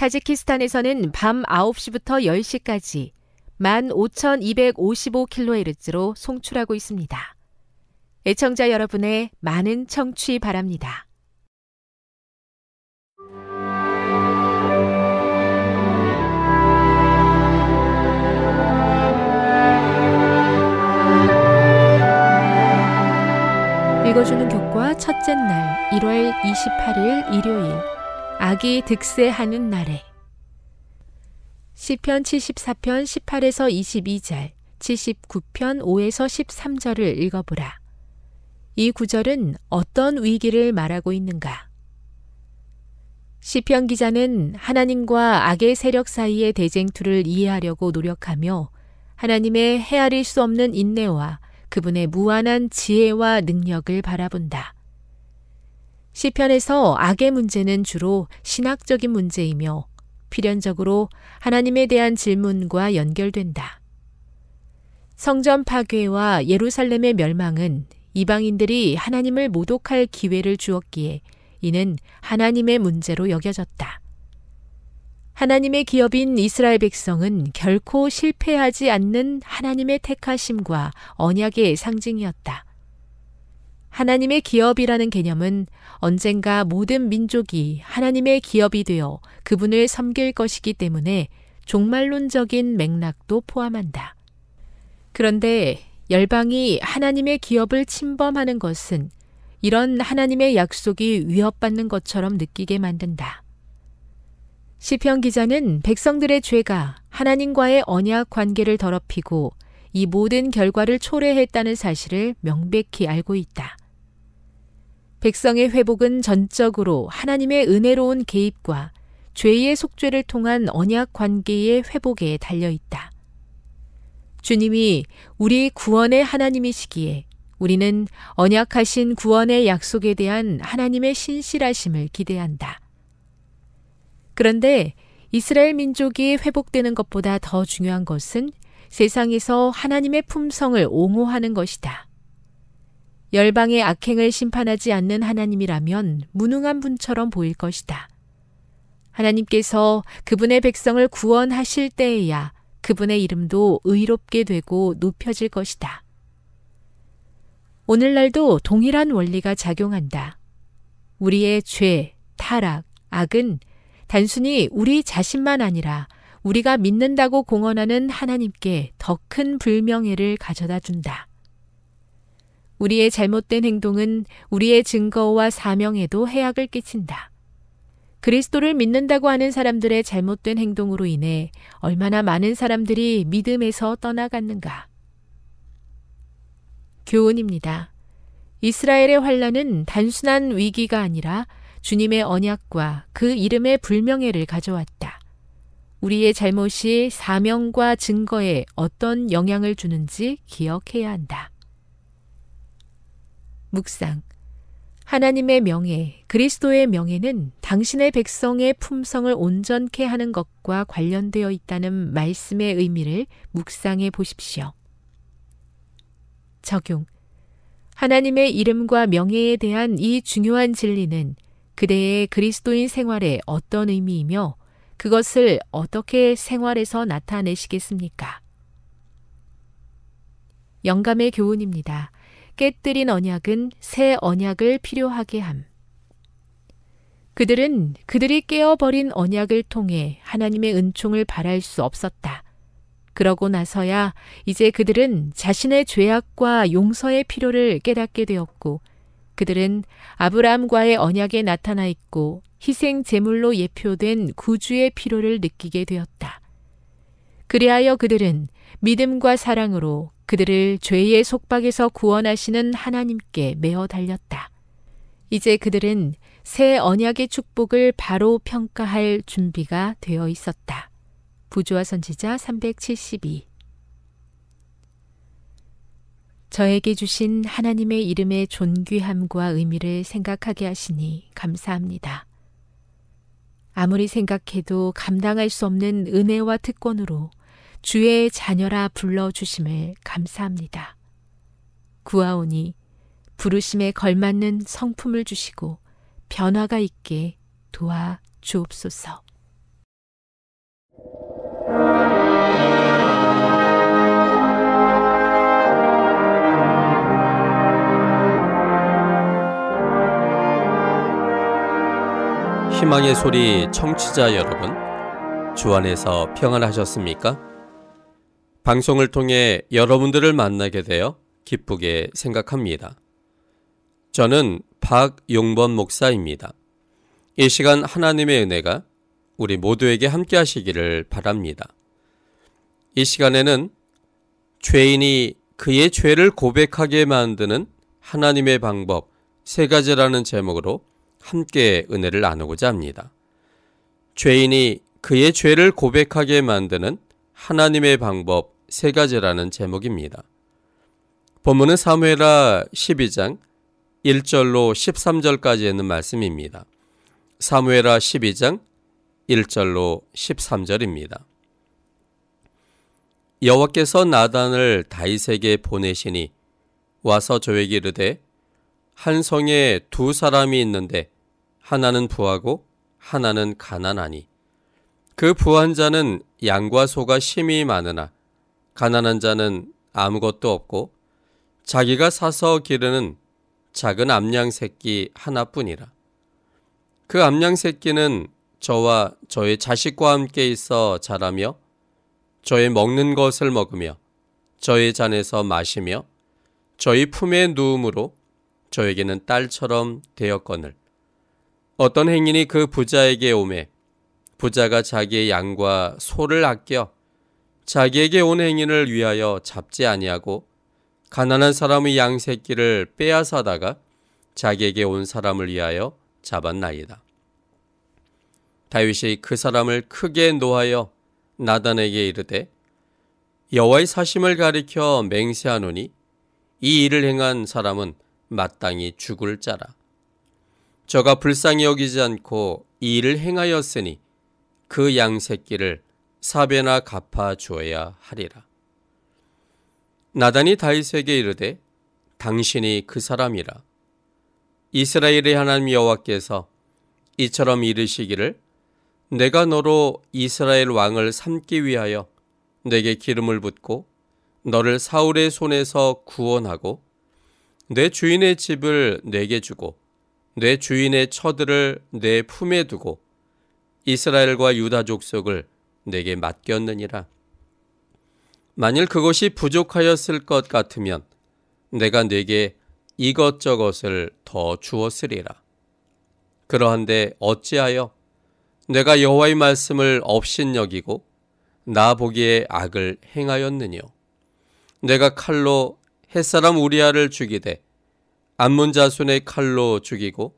타지키스탄에서는 밤 9시부터 10시까지 15,255kHz로 송출하고 있습니다. 애청자 여러분의 많은 청취 바랍니다. 읽어주는 교과 첫째 날 1월 28일 일요일 아기 득세하는 날에 시편 74편 18에서 22절 79편 5에서 13절을 읽어보라. 이 구절은 어떤 위기를 말하고 있는가? 시편 기자는 하나님과 악의 세력 사이의 대쟁투를 이해하려고 노력하며 하나님의 헤아릴 수 없는 인내와 그분의 무한한 지혜와 능력을 바라본다. 시편에서 악의 문제는 주로 신학적인 문제이며 필연적으로 하나님에 대한 질문과 연결된다. 성전 파괴와 예루살렘의 멸망은 이방인들이 하나님을 모독할 기회를 주었기에 이는 하나님의 문제로 여겨졌다. 하나님의 기업인 이스라엘 백성은 결코 실패하지 않는 하나님의 택하심과 언약의 상징이었다. 하나님의 기업이라는 개념은 언젠가 모든 민족이 하나님의 기업이 되어 그분을 섬길 것이기 때문에 종말론적인 맥락도 포함한다. 그런데 열방이 하나님의 기업을 침범하는 것은 이런 하나님의 약속이 위협받는 것처럼 느끼게 만든다. 시편 기자는 백성들의 죄가 하나님과의 언약 관계를 더럽히고 이 모든 결과를 초래했다는 사실을 명백히 알고 있다. 백성의 회복은 전적으로 하나님의 은혜로운 개입과 죄의 속죄를 통한 언약 관계의 회복에 달려 있다. 주님이 우리 구원의 하나님이시기에 우리는 언약하신 구원의 약속에 대한 하나님의 신실하심을 기대한다. 그런데 이스라엘 민족이 회복되는 것보다 더 중요한 것은 세상에서 하나님의 품성을 옹호하는 것이다. 열방의 악행을 심판하지 않는 하나님이라면 무능한 분처럼 보일 것이다. 하나님께서 그분의 백성을 구원하실 때에야 그분의 이름도 의롭게 되고 높여질 것이다. 오늘날도 동일한 원리가 작용한다. 우리의 죄, 타락, 악은 단순히 우리 자신만 아니라 우리가 믿는다고 공언하는 하나님께 더 큰 불명예를 가져다 준다. 우리의 잘못된 행동은 우리의 증거와 사명에도 해악을 끼친다. 그리스도를 믿는다고 하는 사람들의 잘못된 행동으로 인해 얼마나 많은 사람들이 믿음에서 떠나갔는가. 교훈입니다. 이스라엘의 환란은 단순한 위기가 아니라 주님의 언약과 그 이름의 불명예를 가져왔다. 우리의 잘못이 사명과 증거에 어떤 영향을 주는지 기억해야 한다. 묵상. 하나님의 명예, 그리스도의 명예는 당신의 백성의 품성을 온전케 하는 것과 관련되어 있다는 말씀의 의미를 묵상해 보십시오. 적용. 하나님의 이름과 명예에 대한 이 중요한 진리는 그대의 그리스도인 생활에 어떤 의미이며 그것을 어떻게 생활에서 나타내시겠습니까? 영감의 교훈입니다. 깨뜨린 언약은 새 언약을 필요하게 함. 그들은 그들이 깨어버린 언약을 통해 하나님의 은총을 바랄 수 없었다. 그러고 나서야 이제 그들은 자신의 죄악과 용서의 필요를 깨닫게 되었고 그들은 아브라함과의 언약에 나타나 있고 희생 제물로 예표된 구주의 필요를 느끼게 되었다. 그리하여 그들은 믿음과 사랑으로 그들을 죄의 속박에서 구원하시는 하나님께 메어 달렸다. 이제 그들은 새 언약의 축복을 바로 평가할 준비가 되어 있었다. 부조와 선지자 372 저에게 주신 하나님의 이름의 존귀함과 의미를 생각하게 하시니 감사합니다. 아무리 생각해도 감당할 수 없는 은혜와 특권으로 주의 자녀라 불러주심을 감사합니다. 구하오니 부르심에 걸맞는 성품을 주시고 변화가 있게 도와 주옵소서. 희망의 소리 청취자 여러분, 주 안에서 평안하셨습니까? 방송을 통해 여러분들을 만나게 되어 기쁘게 생각합니다. 저는 박용범 목사입니다. 이 시간 하나님의 은혜가 우리 모두에게 함께 하시기를 바랍니다. 이 시간에는 죄인이 그의 죄를 고백하게 만드는 하나님의 방법 세 가지라는 제목으로 함께 은혜를 나누고자 합니다. 죄인이 그의 죄를 고백하게 만드는 하나님의 방법 세 가지라는 제목입니다. 본문은 사무엘하 12장 1절로 13절까지 있는 말씀입니다. 사무엘하 12장 1절로 13절입니다. 여호와께서 나단을 다윗에게 보내시니 와서 저에게 이르되 한 성에 두 사람이 있는데 하나는 부하고 하나는 가난하니 그 부한 자는 양과 소가 심히 많으나 가난한 자는 아무것도 없고 자기가 사서 기르는 작은 암양 새끼 하나뿐이라. 그 암양 새끼는 저와 저의 자식과 함께 있어 자라며 저의 먹는 것을 먹으며 저의 잔에서 마시며 저의 품에 누우므로 저에게는 딸처럼 되었거늘 어떤 행인이 그 부자에게 오매 부자가 자기의 양과 소를 아껴 자기에게 온 행인을 위하여 잡지 아니하고 가난한 사람의 양 새끼를 빼앗아다가 자기에게 온 사람을 위하여 잡았나이다. 다윗이 그 사람을 크게 노하여 나단에게 이르되 여호와의 사심을 가리켜 맹세하노니 이 일을 행한 사람은 마땅히 죽을 자라. 저가 불쌍히 여기지 않고 이 일을 행하였으니 그 양 새끼를 사배나 갚아 주어야 하리라. 나단이 다윗에게 이르되 당신이 그 사람이라. 이스라엘의 하나님 여호와께서 이처럼 이르시기를 내가 너로 이스라엘 왕을 삼기 위하여 내게 기름을 붓고 너를 사울의 손에서 구원하고 내 주인의 집을 내게 주고 내 주인의 처들을 내 품에 두고 이스라엘과 유다 족속을 내게 맡겼느니라. 만일 그것이 부족하였을 것 같으면 내가 내게 이것저것을 더 주었으리라. 그러한데 어찌하여 내가 여호와의 말씀을 업신여기고 나 보기에 악을 행하였느뇨 내가 칼로 햇사람 우리아를 죽이되 암문 자손의 칼로 죽이고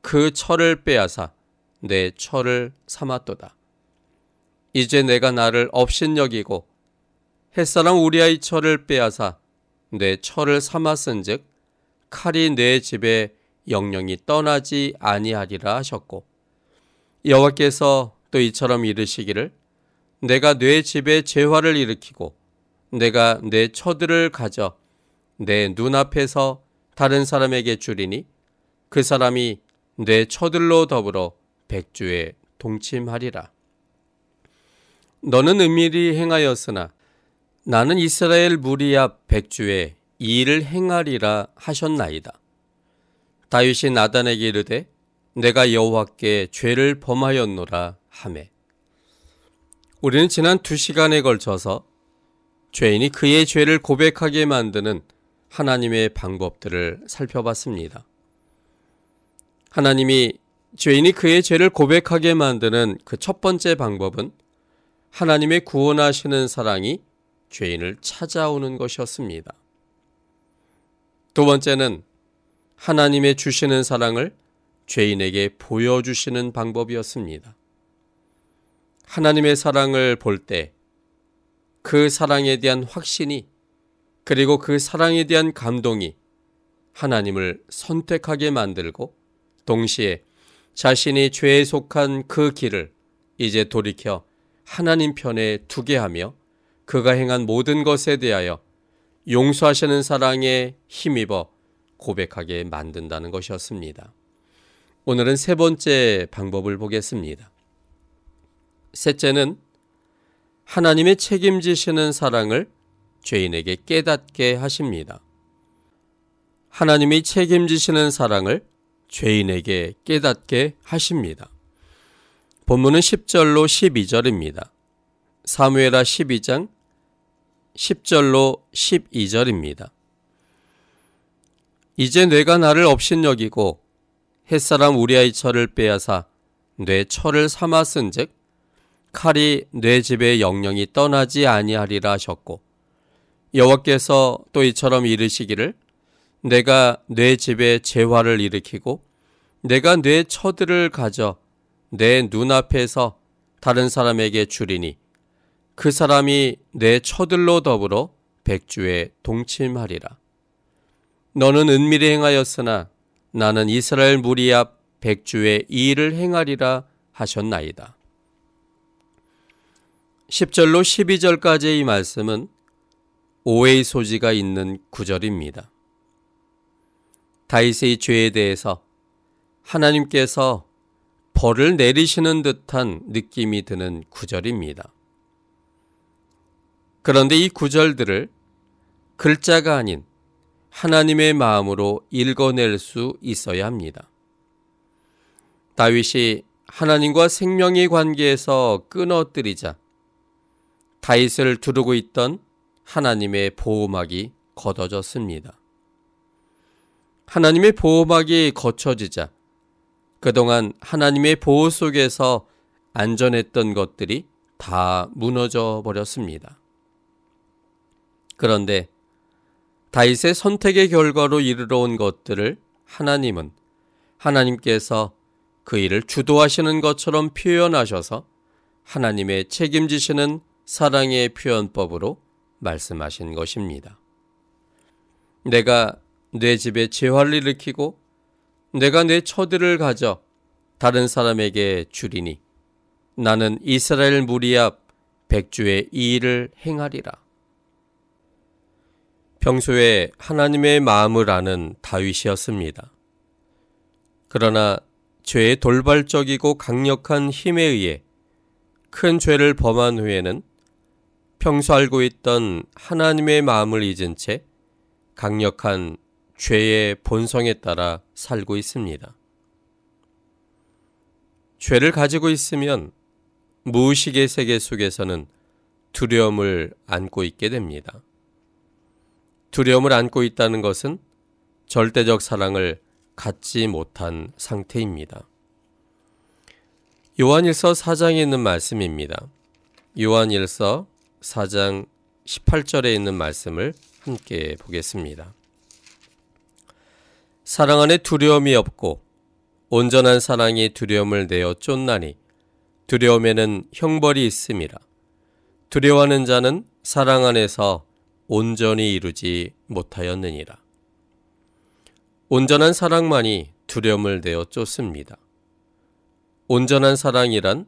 그 철을 빼앗아 내 철을 삼았도다. 이제 내가 나를 업신여기고 햇사람 우리아의 철을 빼앗아 내 철을 삼았은즉 칼이 내 집에 영영이 떠나지 아니하리라 하셨고 여호와께서 또 이처럼 이르시기를 내가 내 집에 재화를 일으키고 내가 내 처들을 가져 내 눈앞에서 다른 사람에게 주리니 그 사람이 내 처들로 더불어 백주에 동침하리라. 너는 은밀히 행하였으나 나는 이스라엘 무리 앞 백주에 이 일을 행하리라 하셨나이다. 다윗이 나단에게 이르되 내가 여호와께 죄를 범하였노라 하매 우리는 지난 두 시간에 걸쳐서 죄인이 그의 죄를 고백하게 만드는 하나님의 방법들을 살펴봤습니다. 하나님이 죄인이 그의 죄를 고백하게 만드는 그 첫 번째 방법은 하나님의 구원하시는 사랑이 죄인을 찾아오는 것이었습니다. 두 번째는 하나님의 주시는 사랑을 죄인에게 보여주시는 방법이었습니다. 하나님의 사랑을 볼 때 그 사랑에 대한 확신이 그리고 그 사랑에 대한 감동이 하나님을 선택하게 만들고 동시에 자신이 죄에 속한 그 길을 이제 돌이켜 하나님 편에 두게 하며 그가 행한 모든 것에 대하여 용서하시는 사랑에 힘입어 고백하게 만든다는 것이었습니다. 오늘은 세 번째 방법을 보겠습니다. 셋째는 하나님의 책임지시는 사랑을 죄인에게 깨닫게 하십니다. 하나님이 책임지시는 사랑을 죄인에게 깨닫게 하십니다. 본문은 10절로 12절입니다. 사무에라 12장 10절로 12절입니다. 이제 뇌가 나를 업신여기고 햇사람 우리아의 철을 빼앗아 뇌 철을 삼았은즉 칼이 뇌 집에 영영이 떠나지 아니하리라 하셨고 여호와께서 또 이처럼 이르시기를 내가 뇌 집에 재화를 일으키고 내가 뇌 처들을 가져 내 눈앞에서 다른 사람에게 주리니 그 사람이 내 처들로 더불어 백주에 동침하리라. 너는 은밀히 행하였으나 나는 이스라엘 무리 앞 백주에 이 일을 행하리라 하셨나이다. 10절로 12절까지의 말씀은 오해의 소지가 있는 구절입니다. 다윗의 죄에 대해서 하나님께서 벌을 내리시는 듯한 느낌이 드는 구절입니다. 그런데 이 구절들을 글자가 아닌 하나님의 마음으로 읽어낼 수 있어야 합니다. 다윗이 하나님과 생명의 관계에서 끊어뜨리자 다윗을 두르고 있던 하나님의 보호막이 걷어졌습니다. 하나님의 보호막이 거쳐지자 그동안 하나님의 보호 속에서 안전했던 것들이 다 무너져 버렸습니다. 그런데 다윗의 선택의 결과로 이르러 온 것들을 하나님은 하나님께서 그 일을 주도하시는 것처럼 표현하셔서 하나님의 책임지시는 사랑의 표현법으로 말씀하신 것입니다. 내가 내 집에 재화를 일으키고 내가 내 처들을 가져 다른 사람에게 주리니 나는 이스라엘 무리 앞 백주의 이 일을 행하리라. 평소에 하나님의 마음을 아는 다윗이었습니다. 그러나 죄의 돌발적이고 강력한 힘에 의해 큰 죄를 범한 후에는 평소 알고 있던 하나님의 마음을 잊은 채 강력한 죄의 본성에 따라 살고 있습니다. 죄를 가지고 있으면 무의식의 세계 속에서는 두려움을 안고 있게 됩니다. 두려움을 안고 있다는 것은 절대적 사랑을 갖지 못한 상태입니다. 요한일서 4장에 있는 말씀입니다. 요한일서 4장 18절에 있는 말씀을 함께 보겠습니다. 사랑 안에 두려움이 없고 온전한 사랑이 두려움을 내어 쫓나니 두려움에는 형벌이 있음이라. 두려워하는 자는 사랑 안에서 온전히 이루지 못하였느니라. 온전한 사랑만이 두려움을 내어 쫓습니다. 온전한 사랑이란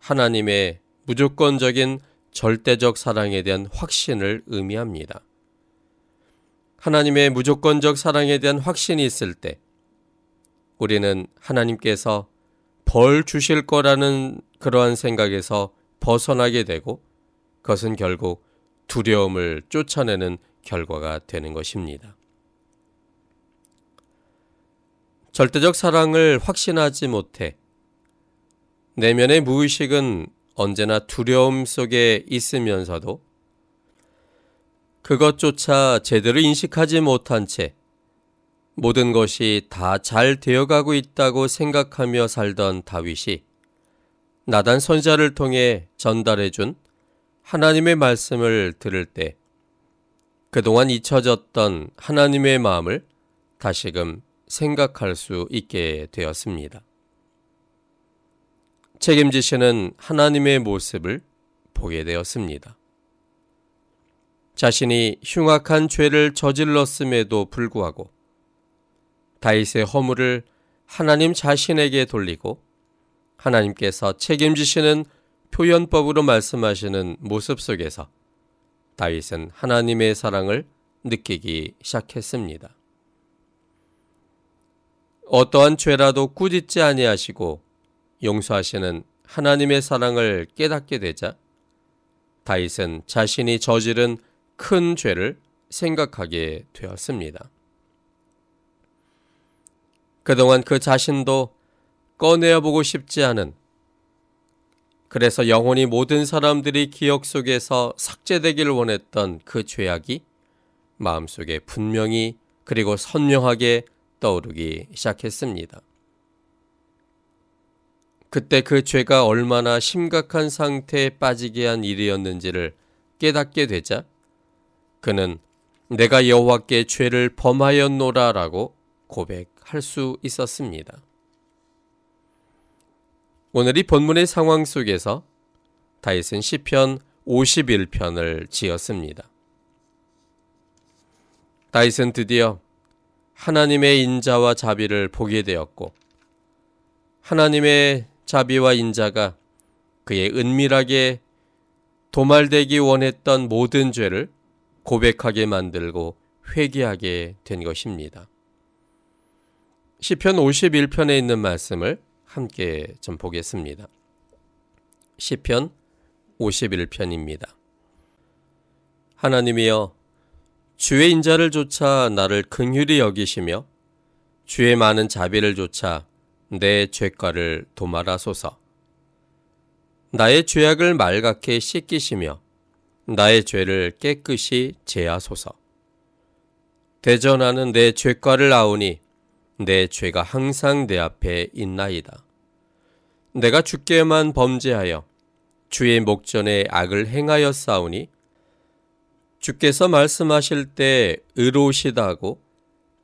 하나님의 무조건적인 절대적 사랑에 대한 확신을 의미합니다. 하나님의 무조건적 사랑에 대한 확신이 있을 때 우리는 하나님께서 벌 주실 거라는 그러한 생각에서 벗어나게 되고 그것은 결국 두려움을 쫓아내는 결과가 되는 것입니다. 절대적 사랑을 확신하지 못해 내면의 무의식은 언제나 두려움 속에 있으면서도 그것조차 제대로 인식하지 못한 채 모든 것이 다 잘 되어가고 있다고 생각하며 살던 다윗이 나단 선자를 통해 전달해준 하나님의 말씀을 들을 때 그동안 잊혀졌던 하나님의 마음을 다시금 생각할 수 있게 되었습니다. 책임지시는 하나님의 모습을 보게 되었습니다. 자신이 흉악한 죄를 저질렀음에도 불구하고 다윗의 허물을 하나님 자신에게 돌리고 하나님께서 책임지시는 표현법으로 말씀하시는 모습 속에서 다윗은 하나님의 사랑을 느끼기 시작했습니다. 어떠한 죄라도 꾸짖지 아니하시고 용서하시는 하나님의 사랑을 깨닫게 되자 다윗은 자신이 저지른 큰 죄를 생각하게 되었습니다. 그동안 그 자신도 꺼내어 보고 싶지 않은 그래서 영혼이 모든 사람들이 기억 속에서 삭제되기를 원했던 그 죄악이 마음속에 분명히 그리고 선명하게 떠오르기 시작했습니다. 그때 그 죄가 얼마나 심각한 상태에 빠지게 한 일이었는지를 깨닫게 되자 그는 내가 여호와께 죄를 범하였노라라고 고백할 수 있었습니다. 오늘 이 본문의 상황 속에서 다윗은 시편 51편을 지었습니다. 다윗은 드디어 하나님의 인자와 자비를 보게 되었고 하나님의 자비와 인자가 그의 은밀하게 도말되기 원했던 모든 죄를 고백하게 만들고 회개하게 된 것입니다. 시편 51편에 있는 말씀을 함께 좀 보겠습니다. 시편 51편입니다. 하나님이여 주의 인자를 조차 나를 긍휼히 여기시며 주의 많은 자비를 조차 내 죄가를 도말하소서. 나의 죄악을 말갛게 씻기시며 나의 죄를 깨끗이 제하소서. 대전하는 내 죄가를 아오니 내 죄가 항상 내 앞에 있나이다. 내가 주께만 범죄하여 주의 목전에 악을 행하여 싸우니 주께서 말씀하실 때 의로우시다 하고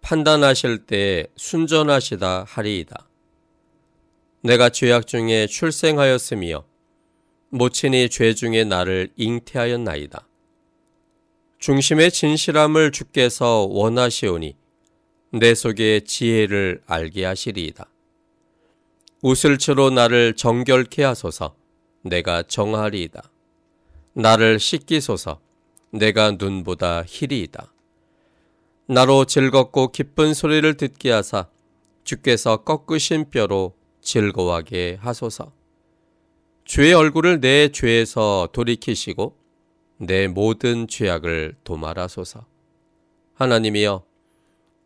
판단하실 때 순전하시다 하리이다. 내가 죄악 중에 출생하였으며 모친이 죄 중에 나를 잉태하였나이다. 중심의 진실함을 주께서 원하시오니 내 속에 지혜를 알게 하시리이다. 우슬초로 나를 정결케 하소서 내가 정하리이다. 나를 씻기소서 내가 눈보다 희리이다. 나로 즐겁고 기쁜 소리를 듣게 하사 주께서 꺾으신 뼈로 즐거워하게 하소서. 주의 얼굴을 내 죄에서 돌이키시고 내 모든 죄악을 도말하소서. 하나님이여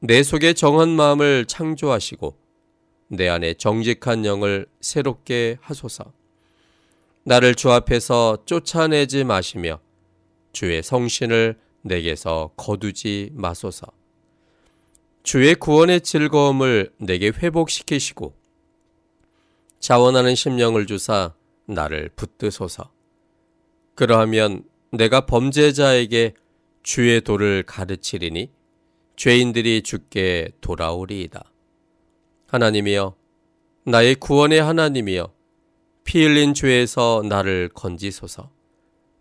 내 속에 정한 마음을 창조하시고 내 안에 정직한 영을 새롭게 하소서. 나를 주 앞에서 쫓아내지 마시며 주의 성신을 내게서 거두지 마소서. 주의 구원의 즐거움을 내게 회복시키시고 자원하는 심령을 주사 나를 붙드소서. 그러하면 내가 범죄자에게 주의 도를 가르치리니 죄인들이 죽게 돌아오리이다. 하나님이여, 나의 구원의 하나님이여, 피 흘린 죄에서 나를 건지소서.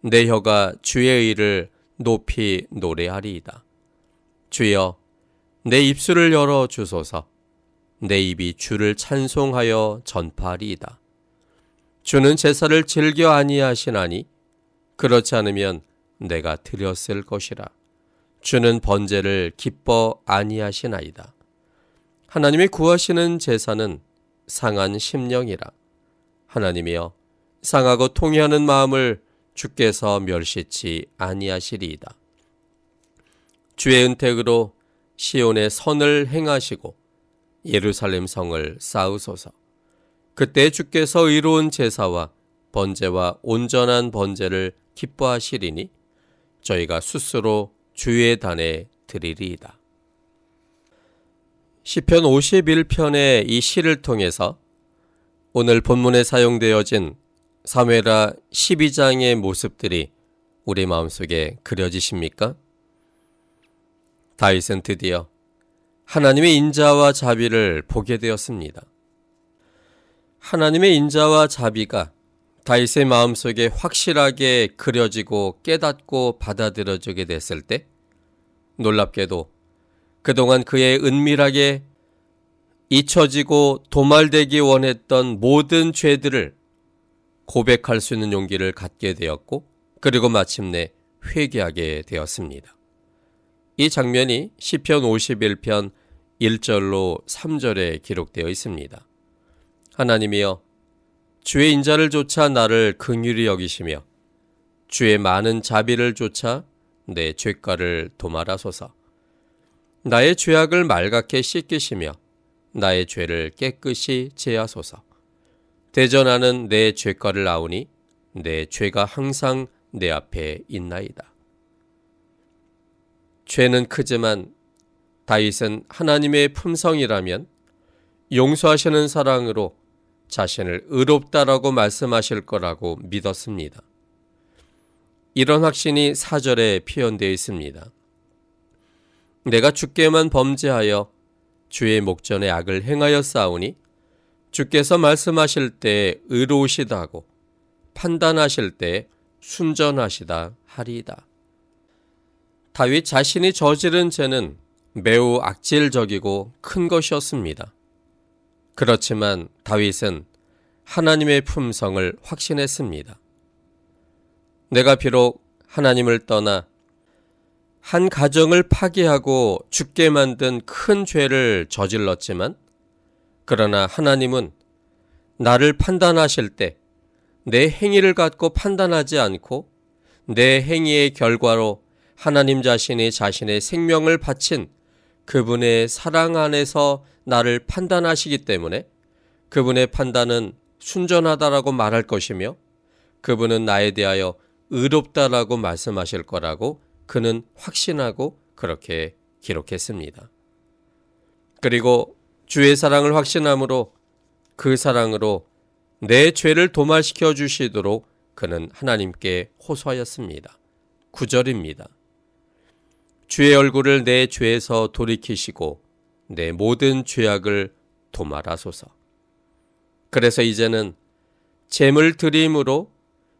내 혀가 주의 의를 높이 노래하리이다. 주여, 내 입술을 열어 주소서. 내 입이 주를 찬송하여 전파하리이다. 주는 제사를 즐겨 아니하시나니 그렇지 않으면 내가 드렸을 것이라. 주는 번제를 기뻐 아니하시나이다. 하나님이 구하시는 제사는 상한 심령이라. 하나님이여 상하고 통회하는 마음을 주께서 멸시치 아니하시리이다. 주의 은택으로 시온의 선을 행하시고 예루살렘 성을 쌓으소서. 그때 주께서 의로운 제사와 번제와 온전한 번제를 기뻐하시리니 저희가 스스로 주의 단에 드리리이다. 시편 51편의 이 시를 통해서 오늘 본문에 사용되어진 사회라 12장의 모습들이 우리 마음속에 그려지십니까? 다윗은 드디어 하나님의 인자와 자비를 보게 되었습니다. 하나님의 인자와 자비가 다윗의 마음속에 확실하게 그려지고 깨닫고 받아들여지게 됐을 때 놀랍게도 그동안 그의 은밀하게 잊혀지고 도말되기 원했던 모든 죄들을 고백할 수 있는 용기를 갖게 되었고 그리고 마침내 회개하게 되었습니다. 이 장면이 시편 51편 1절로 3절에 기록되어 있습니다. 하나님이여 주의 인자를 쫓아 나를 긍휼히 여기시며 주의 많은 자비를 쫓아 내 죄가를 도말하소서. 나의 죄악을 말갛게 씻기시며 나의 죄를 깨끗이 제하소서. 대전하는 내 죄가를 아우니 내 죄가 항상 내 앞에 있나이다. 죄는 크지만 다윗은 하나님의 품성이라면 용서하시는 사랑으로 자신을 의롭다라고 말씀하실 거라고 믿었습니다. 이런 확신이 사절에 표현되어 있습니다. 내가 주께만 범죄하여 주의 목전에 악을 행하여 싸우니 주께서 말씀하실 때 의로우시다고 판단하실 때 순전하시다 하리이다. 다윗 자신이 저지른 죄는 매우 악질적이고 큰 것이었습니다. 그렇지만 다윗은 하나님의 품성을 확신했습니다. 내가 비록 하나님을 떠나 한 가정을 파괴하고 죽게 만든 큰 죄를 저질렀지만 그러나 하나님은 나를 판단하실 때 내 행위를 갖고 판단하지 않고 내 행위의 결과로 하나님 자신이 자신의 생명을 바친 그분의 사랑 안에서 나를 판단하시기 때문에 그분의 판단은 순전하다라고 말할 것이며 그분은 나에 대하여 의롭다라고 말씀하실 거라고 그는 확신하고 그렇게 기록했습니다. 그리고 주의 사랑을 확신함으로 그 사랑으로 내 죄를 도말시켜 주시도록 그는 하나님께 호소하였습니다. 9절입니다. 주의 얼굴을 내 죄에서 돌이키시고 내 모든 죄악을 도말하소서. 그래서 이제는 재물 드림으로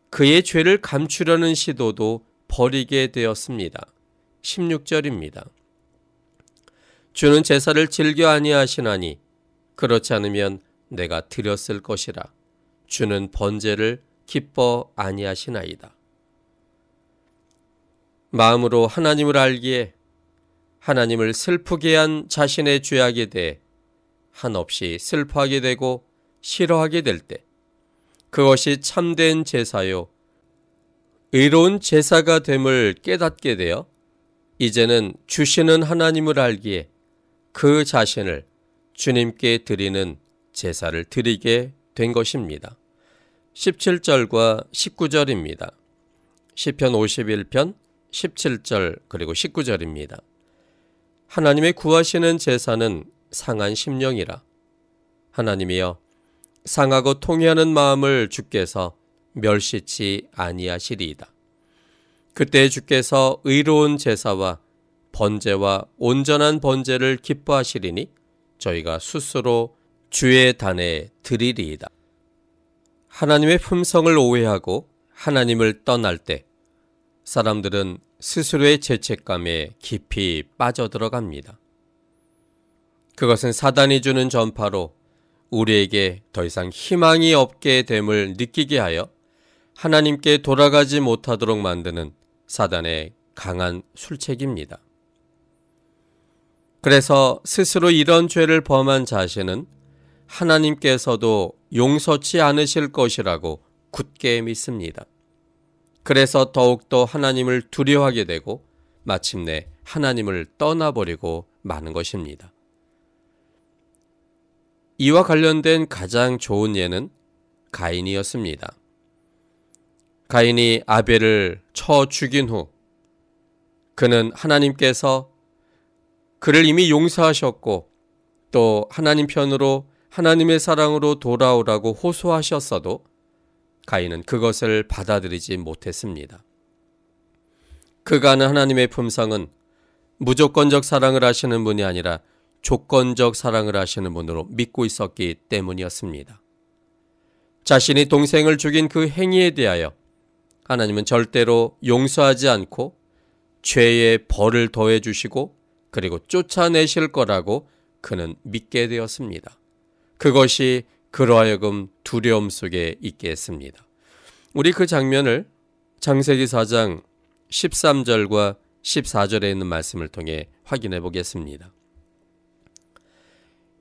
그의 죄를 감추려는 시도도 버리게 되었습니다. 16절입니다. 주는 제사를 즐겨 아니하시나니 그렇지 않으면 내가 드렸을 것이라 주는 번제를 기뻐 아니하시나이다. 마음으로 하나님을 알기에 하나님을 슬프게 한 자신의 죄악에 대해 한없이 슬퍼하게 되고 싫어하게 될 때 그것이 참된 제사요 의로운 제사가 됨을 깨닫게 되어 이제는 주시는 하나님을 알기에 그 자신을 주님께 드리는 제사를 드리게 된 것입니다. 17절과 19절입니다. 시편 51편 17절 그리고 19절입니다. 하나님의 구하시는 제사는 상한 심령이라 하나님이여 상하고 통회하는 마음을 주께서 멸시치 아니하시리이다. 그때 주께서 의로운 제사와 번제와 온전한 번제를 기뻐하시리니 저희가 스스로 주의 단에 드리리이다. 하나님의 품성을 오해하고 하나님을 떠날 때 사람들은 스스로의 죄책감에 깊이 빠져들어갑니다. 그것은 사단이 주는 전파로 우리에게 더 이상 희망이 없게 됨을 느끼게 하여 하나님께 돌아가지 못하도록 만드는 사단의 강한 술책입니다. 그래서 스스로 이런 죄를 범한 자신은 하나님께서도 용서치 않으실 것이라고 굳게 믿습니다. 그래서 더욱더 하나님을 두려워하게 되고 마침내 하나님을 떠나버리고 마는 것입니다. 이와 관련된 가장 좋은 예는 가인이었습니다. 가인이 아벨을 쳐 죽인 후 그는 하나님께서 그를 이미 용서하셨고 또 하나님 편으로 하나님의 사랑으로 돌아오라고 호소하셨어도 가인은 그것을 받아들이지 못했습니다. 는 하나님의 품성은 무조건적 사랑을 하시는 분이 아니라 조건적 사랑을 하시는 분으로 믿고 있었기 때문이었습니다. 자신이 동생을 죽인 그 행위에 대하여 하나님은 절대로 용서하지 않고 죄의 벌을 더해 주시고 그리고 쫓아내실 거라고 그는 믿게 되었습니다. 그것이 그러 하여금 두려움 속에 있게 했습니다. 우리 그 장면을 장세기 4장 13절과 14절에 있는 말씀을 통해 확인해 보겠습니다.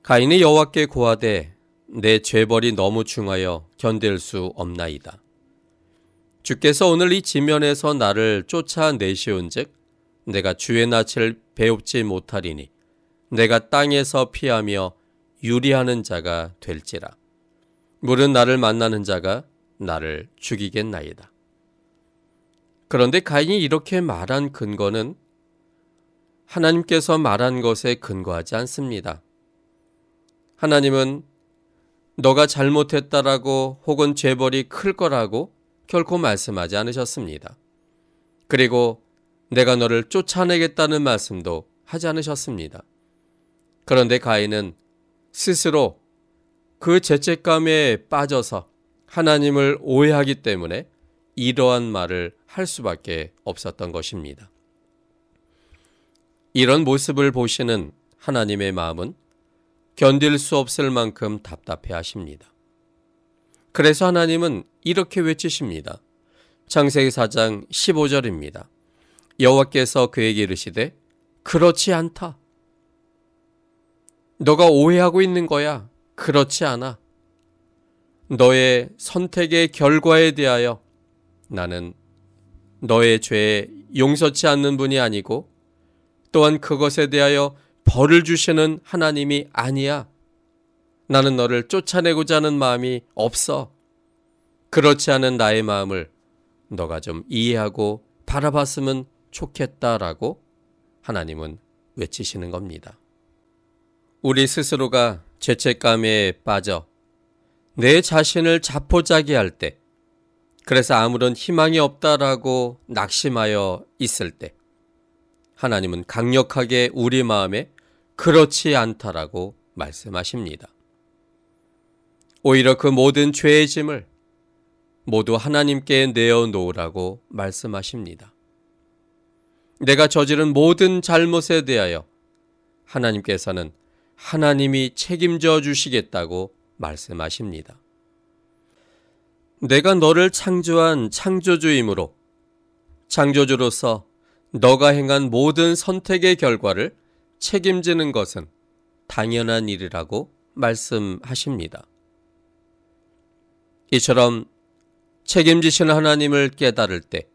가인이 여호와께 고하되 내 죄벌이 너무 중하여 견딜 수 없나이다. 주께서 오늘 이 지면에서 나를 쫓아내시온즉 내가 주의 낯을 배웁지 못하리니 내가 땅에서 피하며 유리하는 자가 될지라. 물은 나를 만나는 자가 나를 죽이겠나이다. 그런데 가인이 이렇게 말한 근거는 하나님께서 말한 것에 근거하지 않습니다. 하나님은 너가 잘못했다라고 혹은 죄벌이 클 거라고 결코 말씀하지 않으셨습니다. 그리고 내가 너를 쫓아내겠다는 말씀도 하지 않으셨습니다. 그런데 가인은 스스로 그 죄책감에 빠져서 하나님을 오해하기 때문에 이러한 말을 할 수밖에 없었던 것입니다. 이런 모습을 보시는 하나님의 마음은 견딜 수 없을 만큼 답답해 하십니다. 그래서 하나님은 이렇게 외치십니다. 창세기 4장 15절입니다. 여호와께서 그에게 이르시되 그렇지 않다. 너가 오해하고 있는 거야. 그렇지 않아. 너의 선택의 결과에 대하여 나는 너의 죄에 용서치 않는 분이 아니고 또한 그것에 대하여 벌을 주시는 하나님이 아니야. 나는 너를 쫓아내고자 하는 마음이 없어. 그렇지 않은 나의 마음을 너가 좀 이해하고 바라봤으면 좋겠다라고 하나님은 외치시는 겁니다. 우리 스스로가 죄책감에 빠져 내 자신을 자포자기 할 때, 그래서 아무런 희망이 없다라고 낙심하여 있을 때, 하나님은 강력하게 우리 마음에 그렇지 않다라고 말씀하십니다. 오히려 그 모든 죄의 짐을 모두 하나님께 내어놓으라고 말씀하십니다. 내가 저지른 모든 잘못에 대하여 하나님께서는 하나님이 책임져 주시겠다고 말씀하십니다. 내가 너를 창조한 창조주이므로 창조주로서 너가 행한 모든 선택의 결과를 책임지는 것은 당연한 일이라고 말씀하십니다. 이처럼 책임지시는 하나님을 깨달을 때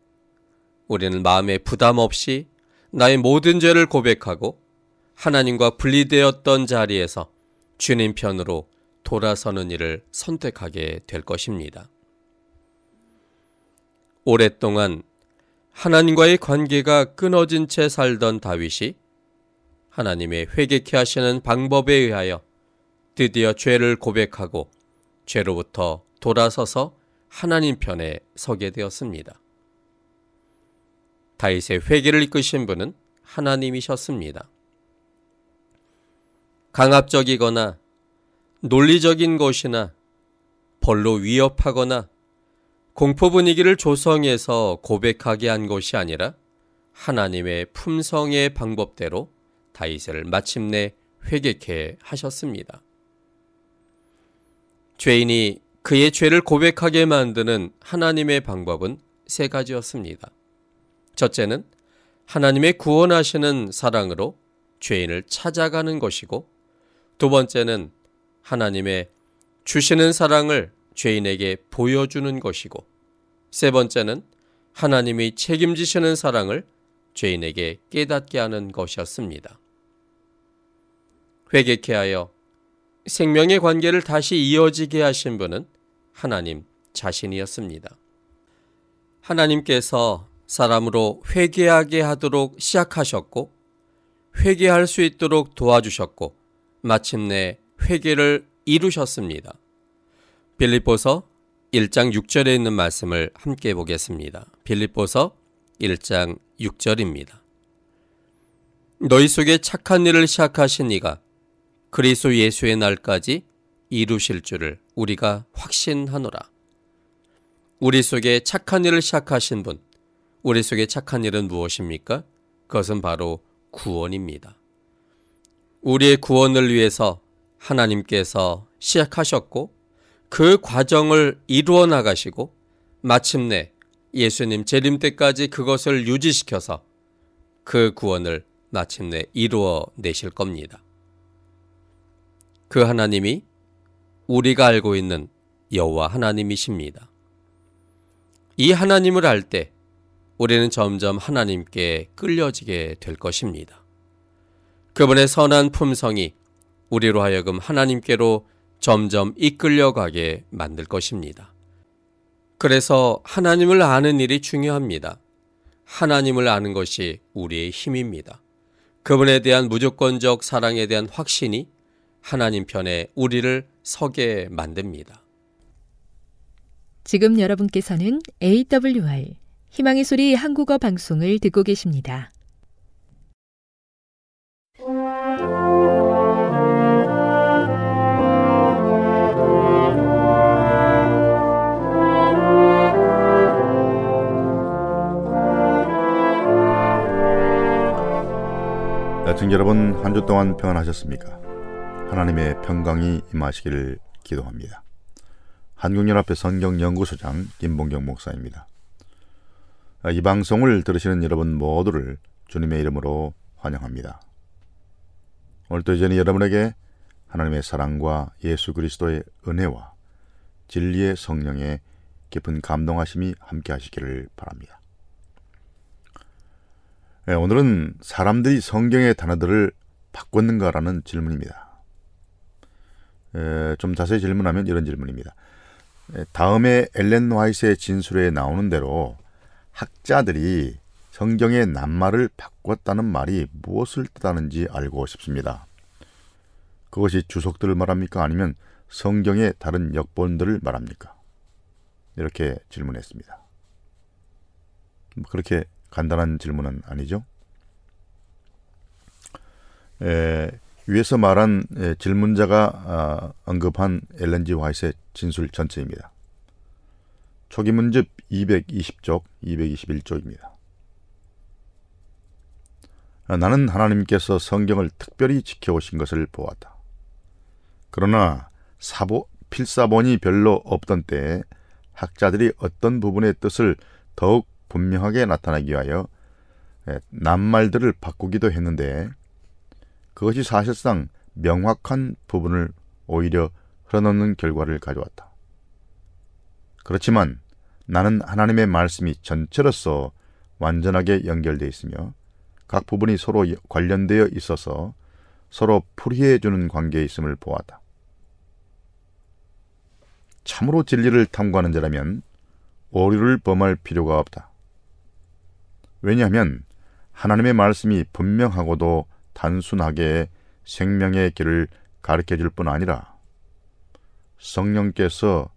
우리는 마음에 부담 없이 나의 모든 죄를 고백하고 하나님과 분리되었던 자리에서 주님 편으로 돌아서는 일을 선택하게 될 것입니다. 오랫동안 하나님과의 관계가 끊어진 채 살던 다윗이 하나님의 회개케 하시는 방법에 의하여 드디어 죄를 고백하고 죄로부터 돌아서서 하나님 편에 서게 되었습니다. 다윗의 회개를 이끄신 분은 하나님이셨습니다. 강압적이거나 논리적인 것이나 벌로 위협하거나 공포 분위기를 조성해서 고백하게 한 것이 아니라 하나님의 품성의 방법대로 다윗을 마침내 회개케 하셨습니다. 죄인이 그의 죄를 고백하게 만드는 하나님의 방법은 세 가지였습니다. 첫째는 하나님의 구원하시는 사랑으로 죄인을 찾아가는 것이고 두 번째는 하나님의 주시는 사랑을 죄인에게 보여주는 것이고 세 번째는 하나님이 책임지시는 사랑을 죄인에게 깨닫게 하는 것이었습니다. 회개케 하여 생명의 관계를 다시 이어지게 하신 분은 하나님 자신이었습니다. 하나님께서 사람으로 회개하게 하도록 시작하셨고 회개할 수 있도록 도와주셨고 마침내 회개를 이루셨습니다. 빌립보서 1장 6절에 있는 말씀을 함께 보겠습니다. 빌립보서 1장 6절입니다. 너희 속에 착한 일을 시작하신 이가 그리스도 예수의 날까지 이루실 줄을 우리가 확신하노라. 우리 속에 착한 일을 시작하신 분, 우리 속에 착한 일은 무엇입니까? 그것은 바로 구원입니다. 우리의 구원을 위해서 하나님께서 시작하셨고 그 과정을 이루어 나가시고 마침내 예수님 재림 때까지 그것을 유지시켜서 그 구원을 마침내 이루어 내실 겁니다. 그 하나님이 우리가 알고 있는 여호와 하나님이십니다. 이 하나님을 알 때 우리는 점점 하나님께 끌려지게 될 것입니다. 그분의 선한 품성이 우리로 하여금 하나님께로 점점 이끌려가게 만들 것입니다. 그래서 하나님을 아는 일이 중요합니다. 하나님을 아는 것이 우리의 힘입니다. 그분에 대한 무조건적 사랑에 대한 확신이 하나님 편에 우리를 서게 만듭니다. 지금 여러분께서는 AWR 희망의 소리 한국어 방송을 듣고 계십니다. 애청 여러분 한 주 동안 평안하셨습니까? 하나님의 평강이 임하시기를 기도합니다. 한국연합회 성경연구소장 김봉경 목사입니다. 이 방송을 들으시는 여러분 모두를 주님의 이름으로 환영합니다. 오늘도 여전히 여러분에게 하나님의 사랑과 예수 그리스도의 은혜와 진리의 성령의 깊은 감동하심이 함께 하시기를 바랍니다. 네, 오늘은 사람들이 성경의 단어들을 바꿨는가라는 질문입니다. 좀 자세히 질문하면 이런 질문입니다. 다음에 엘렌 화이트의 진술에 나오는 대로 학자들이 성경의 낱말을 바꿨다는 말이 무엇을 뜻하는지 알고 싶습니다. 그것이 주석들을 말합니까? 아니면 성경의 다른 역본들을 말합니까? 이렇게 질문했습니다. 그렇게 간단한 질문은 아니죠. 에, 위에서 말한 예, 질문자가 아, 언급한 엘렌지 화이트의 진술 전체입니다. 초기 문집 220쪽, 221쪽입니다. 아, 나는 하나님께서 성경을 특별히 지켜오신 것을 보았다. 그러나 사보, 필사본이 별로 없던 때에 학자들이 어떤 부분의 뜻을 더욱 분명하게 나타나기 위하여 예, 낱말들을 바꾸기도 했는데 그것이 사실상 명확한 부분을 오히려 흘러넣는 결과를 가져왔다. 그렇지만 나는 하나님의 말씀이 전체로서 완전하게 연결되어 있으며 각 부분이 서로 관련되어 있어서 서로 풀이해 주는 관계에 있음을 보았다. 참으로 진리를 탐구하는 자라면 오류를 범할 필요가 없다. 왜냐하면 하나님의 말씀이 분명하고도 단순하게 생명의 길을 가르쳐 줄 뿐 아니라 성령께서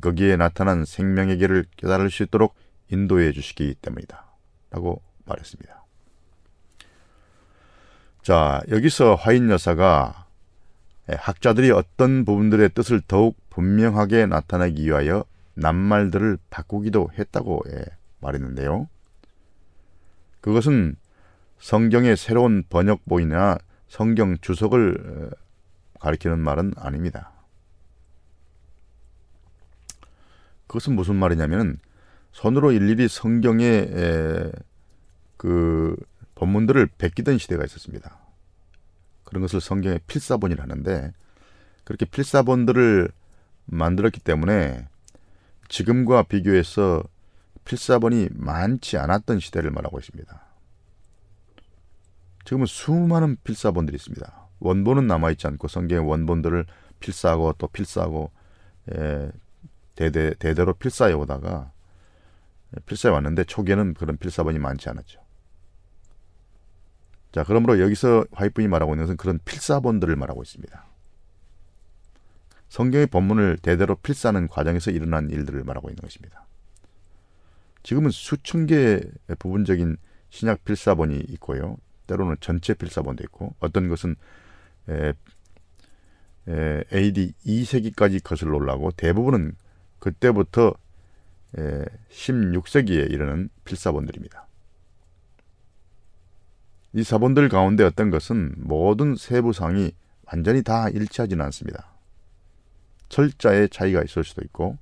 거기에 나타난 생명의 길을 깨달을 수 있도록 인도해 주시기 때문이다. 라고 말했습니다. 자, 여기서 화인 여사가 학자들이 어떤 부분들의 뜻을 더욱 분명하게 나타내기 위하여 낱말들을 바꾸기도 했다고 말했는데요. 그것은 성경의 새로운 번역본이나 성경 주석을 가리키는 말은 아닙니다. 그것은 무슨 말이냐면 손으로 일일이 성경의 그 본문들을 베끼던 시대가 있었습니다. 그런 것을 성경의 필사본이라 하는데 그렇게 필사본들을 만들었기 때문에 지금과 비교해서 필사본이 많지 않았던 시대를 말하고 있습니다. 지금은 수많은 필사본들이 있습니다. 원본은 남아있지 않고 성경의 원본들을 필사하고 또 필사하고 예, 대대, 대대로 필사해 오다가 필사해 왔는데 초기에는 그런 필사본이 많지 않았죠. 자, 그러므로 여기서 화이트분이 말하고 있는 것은 그런 필사본들을 말하고 있습니다. 성경의 본문을 대대로 필사하는 과정에서 일어난 일들을 말하고 있는 것입니다. 지금은 수천 개의 부분적인 신약 필사본이 있고요. 때로는 전체 필사본도 있고 어떤 것은 에, 에, AD 2세기까지 거슬러 올라고 대부분은 그때부터 에, 16세기에 이르는 필사본들입니다. 이 사본들 가운데 어떤 것은 모든 세부상이 완전히 다 일치하지는 않습니다. 철자의 차이가 있을 수도 있고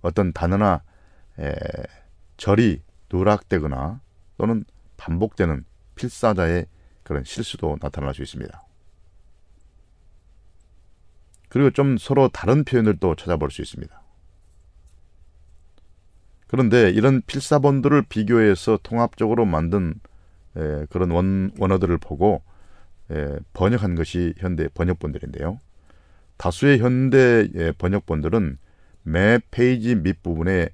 어떤 단어나 에, 절이 누락되거나 또는 반복되는 필사자의 그런 실수도 나타날 수 있습니다. 그리고 좀 서로 다른 표현들도 찾아볼 수 있습니다. 그런데 이런 필사본들을 비교해서 통합적으로 만든 에, 그런 원, 원어들을 보고 에, 번역한 것이 현대 번역본들인데요. 다수의 현대 번역본들은 매 페이지 밑부분에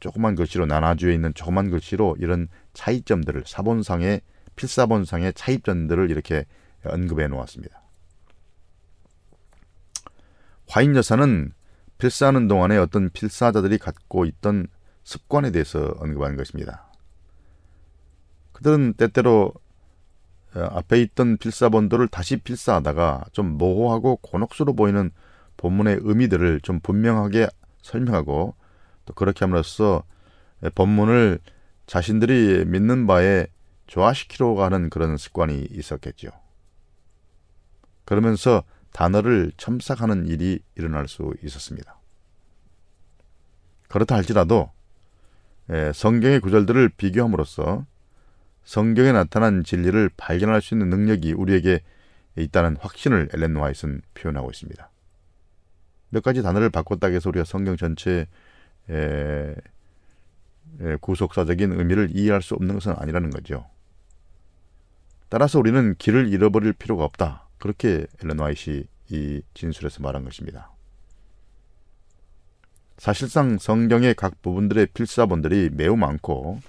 조그만 글씨로 나눠져 있는 조그만 글씨로 이런 차이점들을 사본상의 필사본상의 차이점들을 이렇게 언급해 놓았습니다. 화인 여사는 필사하는 동안에 어떤 필사자들이 갖고 있던 습관에 대해서 언급한 것입니다. 그들은 때때로 어, 앞에 있던 필사본들을 다시 필사하다가 좀 모호하고 곤혹스러워 보이는 본문의 의미들을 좀 분명하게 설명하고 또 그렇게 함으로써 본문을 자신들이 믿는 바에 조화시키려고 하는 그런 습관이 있었겠죠. 그러면서 단어를 첨삭하는 일이 일어날 수 있었습니다. 그렇다 할지라도 성경의 구절들을 비교함으로써 성경에 나타난 진리를 발견할 수 있는 능력이 우리에게 있다는 확신을 엘렌 와이스는 표현하고 있습니다. 몇 가지 단어를 바꿨다고 해서 우리가 성경 전체 에, 에, 구속사적인 의미를 이해할 수 없는 것은 아니라는 거죠. 따라서 우리는 길을 잃어버릴 필요가 없다. 그렇게 엘렌 와이시 이 진술에서 말한 것입니다. 사실상 성경의 각 부분들의 필사본들이 매우 많고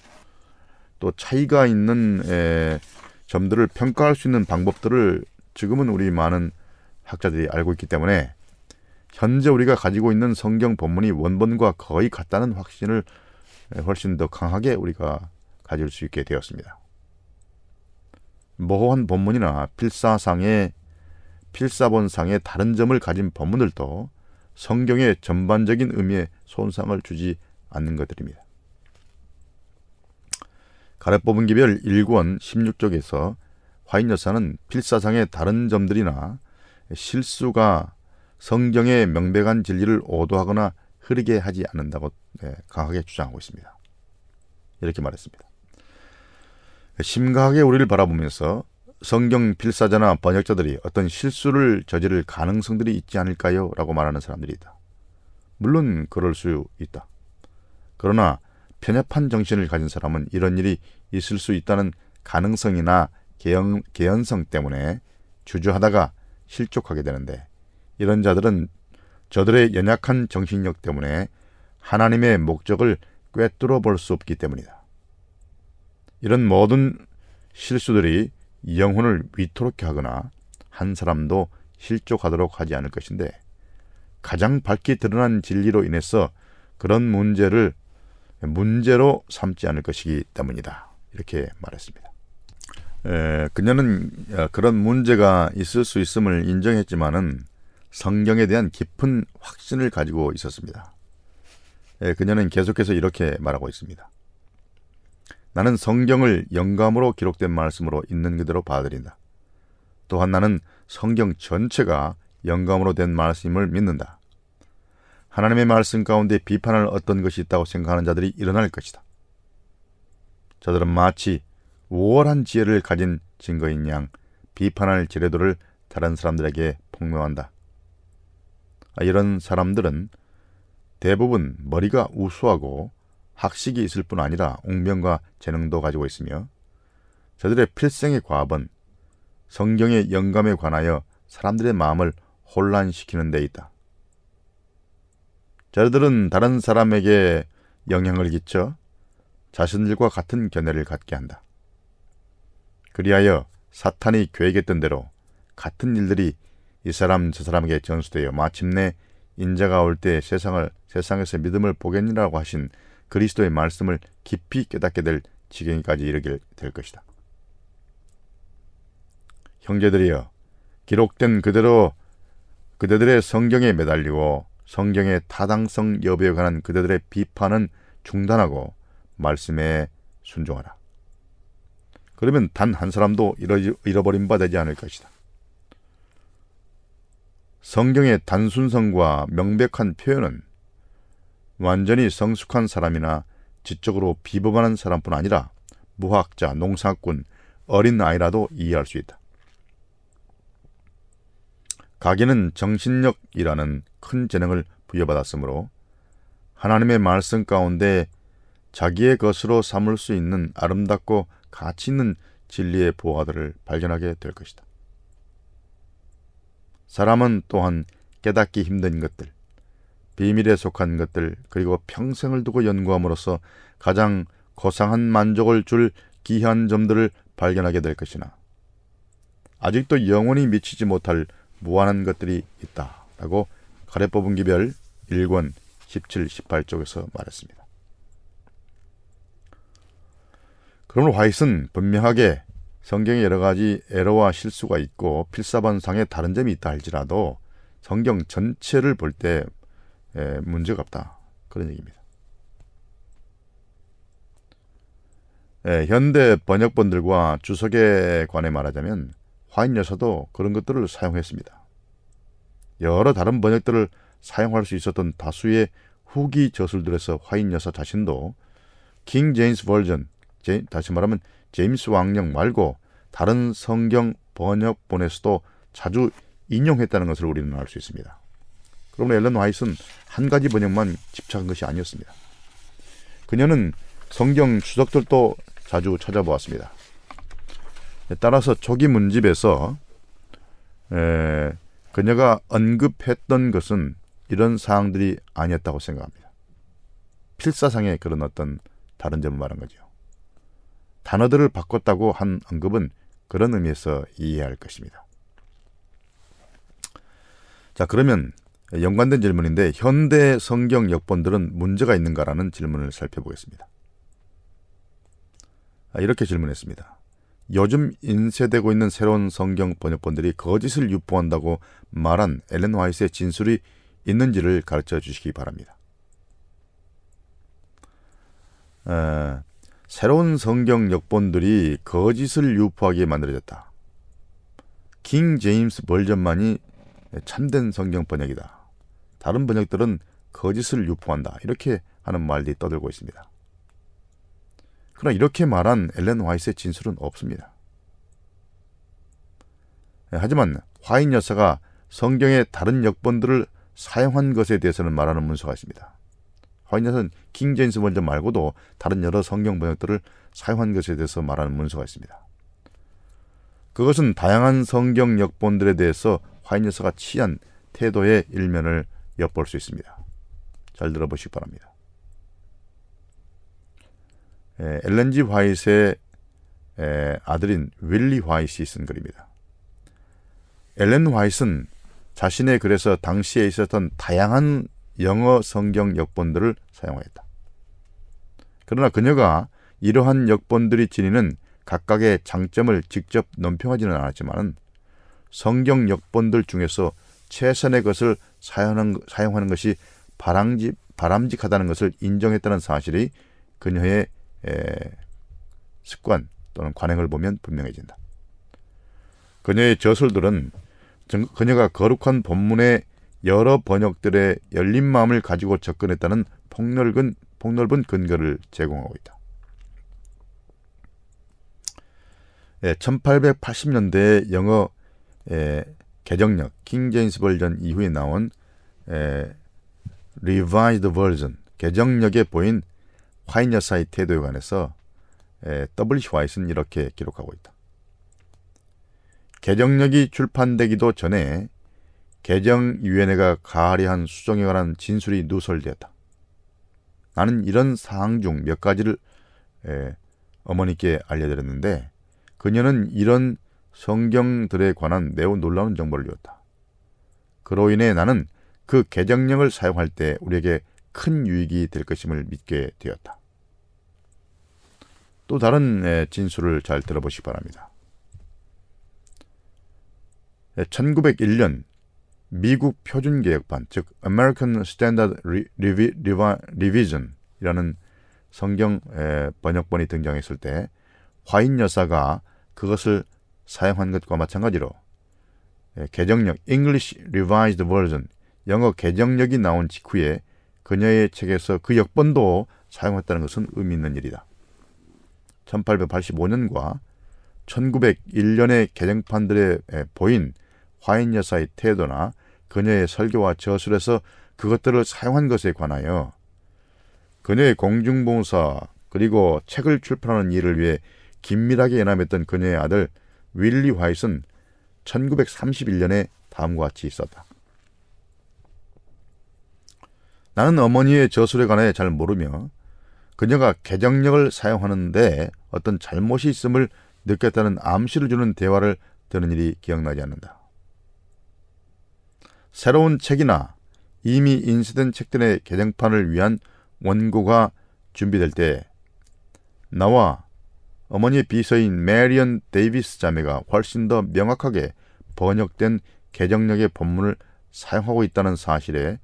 또 차이가 있는 에, 점들을 평가할 수 있는 방법들을 지금은 우리 많은 학자들이 알고 있기 때문에 현재 우리가 가지고 있는 성경 본문이 원본과 거의 같다는 확신을 훨씬 더 강하게 우리가 가질 수 있게 되었습니다. 모호한 본문이나 필사상의 필사본상의 다른 점을 가진 본문들도 성경의 전반적인 의미에 손상을 주지 않는 것들입니다. 가래 뽑은 기별 1권 16쪽에서 화인 여사는 필사상의 다른 점들이나 실수가 성경의 명백한 진리를 오도하거나 흐리게 하지 않는다고 네, 강하게 주장하고 있습니다. 이렇게 말했습니다. 심각하게 우리를 바라보면서 성경 필사자나 번역자들이 어떤 실수를 저지를 가능성들이 있지 않을까요? 라고 말하는 사람들이 있다. 물론 그럴 수 있다. 그러나 편협한 정신을 가진 사람은 이런 일이 있을 수 있다는 가능성이나 개연, 개연성 때문에 주저하다가 실족하게 되는데 이런 자들은 저들의 연약한 정신력 때문에 하나님의 목적을 꿰뚫어 볼 수 없기 때문이다. 이런 모든 실수들이 영혼을 위토롭게 하거나 한 사람도 실족하도록 하지 않을 것인데 가장 밝게 드러난 진리로 인해서 그런 문제를 문제로 삼지 않을 것이기 때문이다. 이렇게 말했습니다. 에, 그녀는 어, 그런 문제가 있을 수 있음을 인정했지만은 성경에 대한 깊은 확신을 가지고 있었습니다. 에, 그녀는 계속해서 이렇게 말하고 있습니다. 나는 성경을 영감으로 기록된 말씀으로 있는 그대로 받아들인다. 또한 나는 성경 전체가 영감으로 된 말씀임을 믿는다. 하나님의 말씀 가운데 비판할 어떤 것이 있다고 생각하는 자들이 일어날 것이다. 저들은 마치 우월한 지혜를 가진 증거인 양 비판할 지뢰도를 다른 사람들에게 폭로한다. 아, 이런 사람들은 대부분 머리가 우수하고 학식이 있을 뿐 아니라 웅변과 재능도 가지고 있으며 저들의 필생의 과업은 성경의 영감에 관하여 사람들의 마음을 혼란시키는 데 있다. 저들은 다른 사람에게 영향을 끼쳐 자신들과 같은 견해를 갖게 한다. 그리하여 사탄이 계획했던 대로 같은 일들이 이 사람 저 사람에게 전수되어 마침내 인자가 올 때 세상을 세상에서 믿음을 보겠니라고 하신 그리스도의 말씀을 깊이 깨닫게 될 지경까지 이르게 될 것이다. 형제들이여 기록된 그대로 그대들의 성경에 매달리고 성경의 타당성 여부에 관한 그대들의 비판은 중단하고 말씀에 순종하라. 그러면 단 한 사람도 잃어버린 바 되지 않을 것이다. 성경의 단순성과 명백한 표현은 완전히 성숙한 사람이나 지적으로 비범한 사람뿐 아니라 무학자, 농사꾼, 어린 아이라도 이해할 수 있다. 가기는 정신력이라는 큰 재능을 부여받았으므로 하나님의 말씀 가운데 자기의 것으로 삼을 수 있는 아름답고 가치 있는 진리의 보화들을 발견하게 될 것이다. 사람은 또한 깨닫기 힘든 것들, 비밀에 속한 것들, 그리고 평생을 두고 연구함으로써 가장 고상한 만족을 줄 귀한 점들을 발견하게 될 것이나 아직도 영원히 미치지 못할 무한한 것들이 있다. 라고 가래 뽑은 기별 1권 17, 18쪽에서 말했습니다. 그러므로 화이트는 분명하게 성경에 여러 가지 에러와 실수가 있고 필사반상에 다른 점이 있다 할지라도 성경 전체를 볼 때 문제가 없다. 그런 얘기입니다. 예, 현대 번역본들과 주석에 관해 말하자면 화인 여사도 그런 것들을 사용했습니다. 여러 다른 번역들을 사용할 수 있었던 다수의 후기 저술들에서 화인 여사 자신도 킹 제임스 버전 제, 다시 말하면 제임스 왕령 말고 다른 성경 번역본에서도 자주 인용했다는 것을 우리는 알 수 있습니다. 그러면 앨런 화이트는 한 가지 번역만 집착한 것이 아니었습니다. 그녀는 성경 주석들도 자주 찾아보았습니다. 따라서 초기 문집에서 에, 그녀가 언급했던 것은 이런 사항들이 아니었다고 생각합니다. 필사상의 그런 어떤 다른 점을 말한 거죠. 단어들을 바꿨다고 한 언급은 그런 의미에서 이해할 것입니다. 자, 그러면 연관된 질문인데 현대 성경 역본들은 문제가 있는가라는 질문을 살펴보겠습니다. 아, 이렇게 질문했습니다. 요즘 인쇄되고 있는 새로운 성경 번역본들이 거짓을 유포한다고 말한 엘렌 화이트의 진술이 있는지를 가르쳐 주시기 바랍니다. 에, 새로운 성경 역본들이 거짓을 유포하게 만들어졌다. 킹 제임스 버전만이 참된 성경 번역이다. 다른 번역들은 거짓을 유포한다. 이렇게 하는 말들이 떠들고 있습니다. 그러나 이렇게 말한 엘렌 화이트의 진술은 없습니다. 하지만 화인 여사가 성경의 다른 역본들을 사용한 것에 대해서는 말하는 문서가 있습니다. 화인여사는 킹 제임스 번전 말고도 다른 여러 성경 번역들을 사용한 것에 대해서 말하는 문서가 있습니다. 그것은 다양한 성경 역본들에 대해서 화인여사가 취한 태도의 일면을 엿볼 수 있습니다. 잘 들어보시기 바랍니다. 에, 엘렌지 화이트의 에, 아들인 윌리 화이트이 쓴 글입니다. 엘렌 화이트는 자신의 글에서 당시에 있었던 다양한 영어 성경 역본들을 사용하였다. 그러나 그녀가 이러한 역본들이 지니는 각각의 장점을 직접 논평하지는 않았지만 성경 역본들 중에서 최선의 것을 사용하는, 것이 바람직, 바람직하다는 것을 인정했다는 사실이 그녀의 에, 습관 또는 관행을 보면 분명해진다. 그녀의 저술들은 그녀가 거룩한 본문의 여러 번역들의 열린 마음을 가지고 접근했다는 폭넓은, 폭넓은 근거를 제공하고 있다. 예, 1880년대 영어 예, 개정력 킹 제임스 버전 이후에 나온 예, Revised Version 개정력에 보인 화인 여사의 태도에 관해서 예, W. 화이트는 이렇게 기록하고 있다. 개정력이 출판되기도 전에 개정위원회가 가리한 수정에 관한 진술이 누설되었다. 나는 이런 사항 중 몇 가지를 에, 어머니께 알려드렸는데 그녀는 이런 성경들에 관한 매우 놀라운 정보를 주었다. 그로 인해 나는 그 개정령을 사용할 때 우리에게 큰 유익이 될 것임을 믿게 되었다. 또 다른 진술을 잘 들어보시기 바랍니다. 1901년 미국 표준 개혁판, 즉 American Standard Revision이라는 성경 번역본이 등장했을 때 화인 여사가 그것을 사용한 것과 마찬가지로 개정력 English Revised Version 영어 개정력이 나온 직후에 그녀의 책에서 그 역본도 사용했다는 것은 의미 있는 일이다. 1885년과 1901년의 개정판들에 보인 화인 여사의 태도나 그녀의 설교와 저술에서 그것들을 사용한 것에 관하여 그녀의 공중봉사 그리고 책을 출판하는 일을 위해 긴밀하게 연합했던 그녀의 아들 윌리 화이트는 1931년에 다음과 같이 있었다. 나는 어머니의 저술에 관해 잘 모르며 그녀가 개정력을 사용하는데 어떤 잘못이 있음을 느꼈다는 암시를 주는 대화를 들은 일이 기억나지 않는다. 새로운 책이나 이미 인쇄된 책들의 개정판을 위한 원고가 준비될 때 나와 어머니의 비서인 메리언 데이비스 자매가 훨씬 더 명확하게 번역된 개정역의 본문을 사용하고 있다는 사실에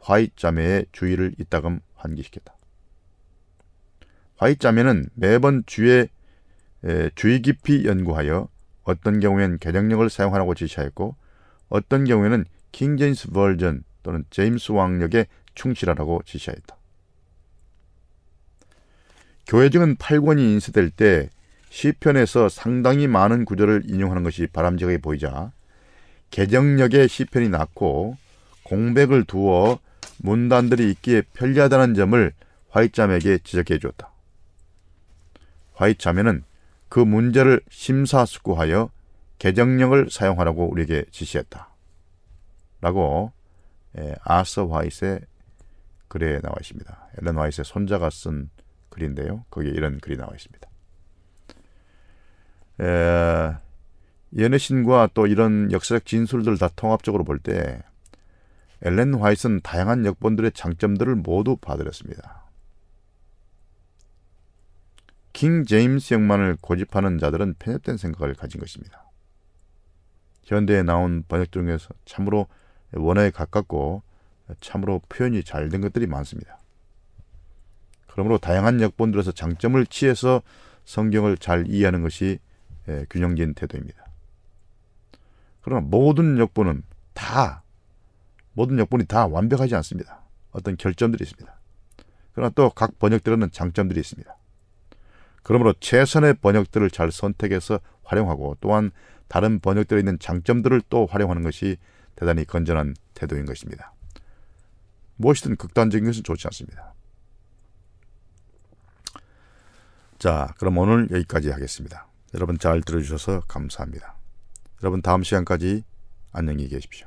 화이트 자매의 주의를 이따금 환기시켰다. 화이트 자매는 매번 주의 주의 깊이 연구하여 어떤 경우엔 개정역을 사용하라고 지시하였고 어떤 경우에는 King James Version 또는 제임스 왕역에 충실하라고 지시하였다. 교회 증은 8권이 인쇄될 때 시편에서 상당히 많은 구절을 인용하는 것이 바람직하게 보이자 개정력의 시편이 낮고 공백을 두어 문단들이 있기에 편리하다는 점을 화이트자매에게 지적해 주었다. 화이트자매는 그 문제를 심사숙고하여 개정력을 사용하라고 우리에게 지시했다. 라고 예, 아서 화이트의 글에 나와 있습니다. 앨런 화이트의 손자가 쓴 글인데요. 거기에 이런 글이 나와 있습니다. 에, 연애신과 또 이런 역사적 진술들 다 통합적으로 볼때 엘렌 화이트는 다양한 역본들의 장점들을 모두 봐드렸습니다. 킹 제임스 형만을 고집하는 자들은 편협된 생각을 가진 것입니다. 현대에 나온 번역 중에서 참으로 원어에 가깝고 참으로 표현이 잘 된 것들이 많습니다. 그러므로 다양한 역본들에서 장점을 취해서 성경을 잘 이해하는 것이 예, 균형진 태도입니다. 그러나 모든 역본은 다 모든 역본이 다 완벽하지 않습니다. 어떤 결점들이 있습니다. 그러나 또 각 번역들에는 장점들이 있습니다. 그러므로 최선의 번역들을 잘 선택해서 활용하고 또한 다른 번역들에 있는 장점들을 또 활용하는 것이 대단히 건전한 태도인 것입니다. 무엇이든 극단적인 것은 좋지 않습니다. 자, 그럼 오늘 여기까지 하겠습니다. 여러분 잘 들어주셔서 감사합니다. 여러분 다음 시간까지 안녕히 계십시오.